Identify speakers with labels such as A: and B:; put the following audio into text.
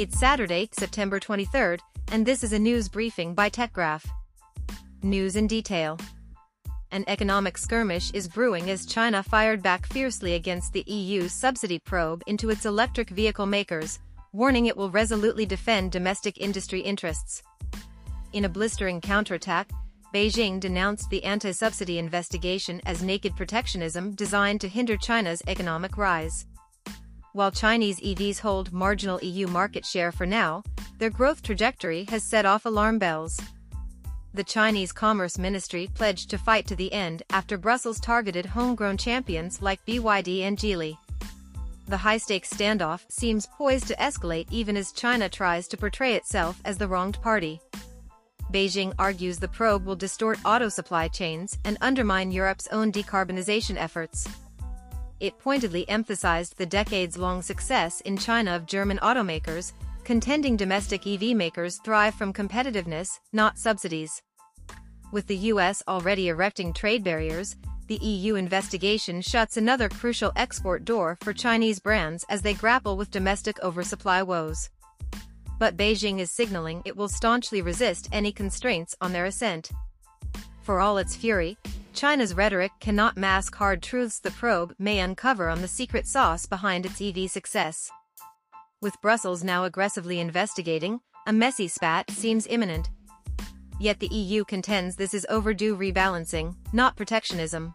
A: It's Saturday, September 23rd, and this is a news briefing by TechGraph. News in detail. An economic skirmish is brewing as China fired back fiercely against the EU subsidy probe into its electric vehicle makers, warning it will resolutely defend domestic industry interests. In a blistering counterattack, Beijing denounced the anti-subsidy investigation as naked protectionism designed to hinder China's economic rise. While Chinese EVs hold marginal EU market share for now, their growth trajectory has set off alarm bells. The Chinese Commerce Ministry pledged to fight to the end after Brussels targeted homegrown champions like BYD and Geely. The high-stakes standoff seems poised to escalate even as China tries to portray itself as the wronged party. Beijing argues the probe will distort auto supply chains and undermine Europe's own decarbonization efforts it pointedly emphasized the decades-long success in China of German automakers, contending domestic EV makers thrive from competitiveness, not subsidies. With the US already erecting trade barriers, the EU investigation shuts another crucial export door for Chinese brands as they grapple with domestic oversupply woes. But Beijing is signaling it will staunchly resist any constraints on their ascent. For all its fury, China's rhetoric cannot mask hard truths the probe may uncover on the secret sauce behind its EV success. With Brussels now aggressively investigating, a messy spat seems imminent. Yet the EU contends this is overdue rebalancing, not protectionism.